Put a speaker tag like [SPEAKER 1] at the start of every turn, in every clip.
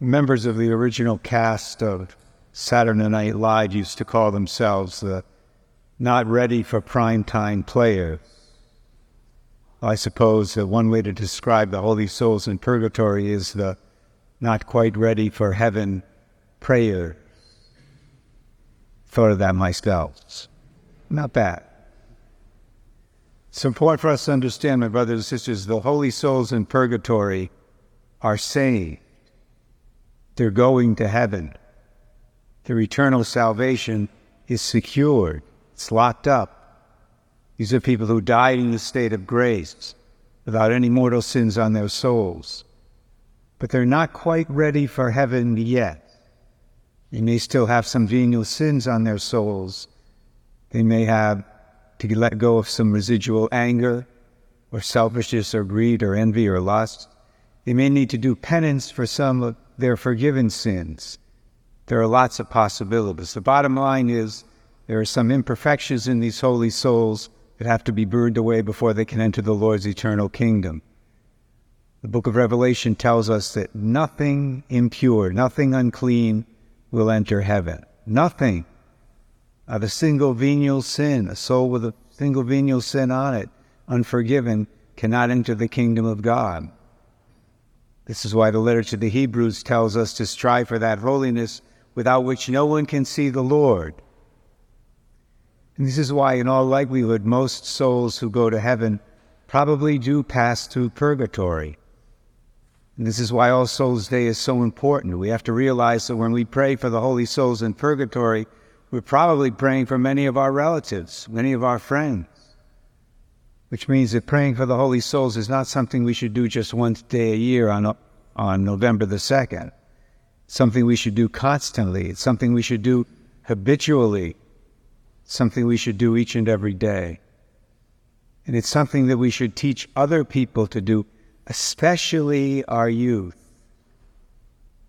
[SPEAKER 1] members of the original cast of Saturday Night Live used to call themselves the not ready for prime time players. I suppose that one way to describe the holy souls in purgatory is the not quite ready for heaven prayer. Thought of that myself. Not bad. It's important for us to understand, my brothers and sisters, the holy souls in purgatory are saved. They're going to heaven. Their eternal salvation is secured. It's locked up. These are people who died in the state of grace without any mortal sins on their souls. But they're not quite ready for heaven yet. They may still have some venial sins on their souls. They may have to let go of some residual anger or selfishness or greed or envy or lust. They may need to do penance for some of their forgiven sins. There are lots of possibilities. The bottom line is there are some imperfections in these holy souls that have to be burned away before they can enter the Lord's eternal kingdom. The book of Revelation tells us that nothing impure, nothing unclean will enter heaven. Nothing. Not a single venial sin, a soul with a single venial sin on it, unforgiven, cannot enter the kingdom of God. This is why the letter to the Hebrews tells us to strive for that holiness without which no one can see the Lord. And this is why, in all likelihood, most souls who go to heaven probably do pass through purgatory. And this is why All Souls Day is so important. We have to realize that when we pray for the holy souls in purgatory, we're probably praying for many of our relatives, many of our friends. Which means that praying for the holy souls is not something we should do just one day a year on, on November the 2nd. something we should do constantly. It's something we should do habitually something we should do each and every day. And it's something that we should teach other people to do, especially our youth.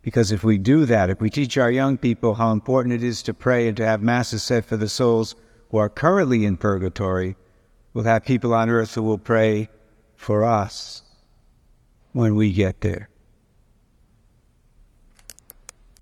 [SPEAKER 1] Because if we do that, if we teach our young people how important it is to pray and to have masses said for the souls who are currently in purgatory, we'll have people on earth who will pray for us when we get there.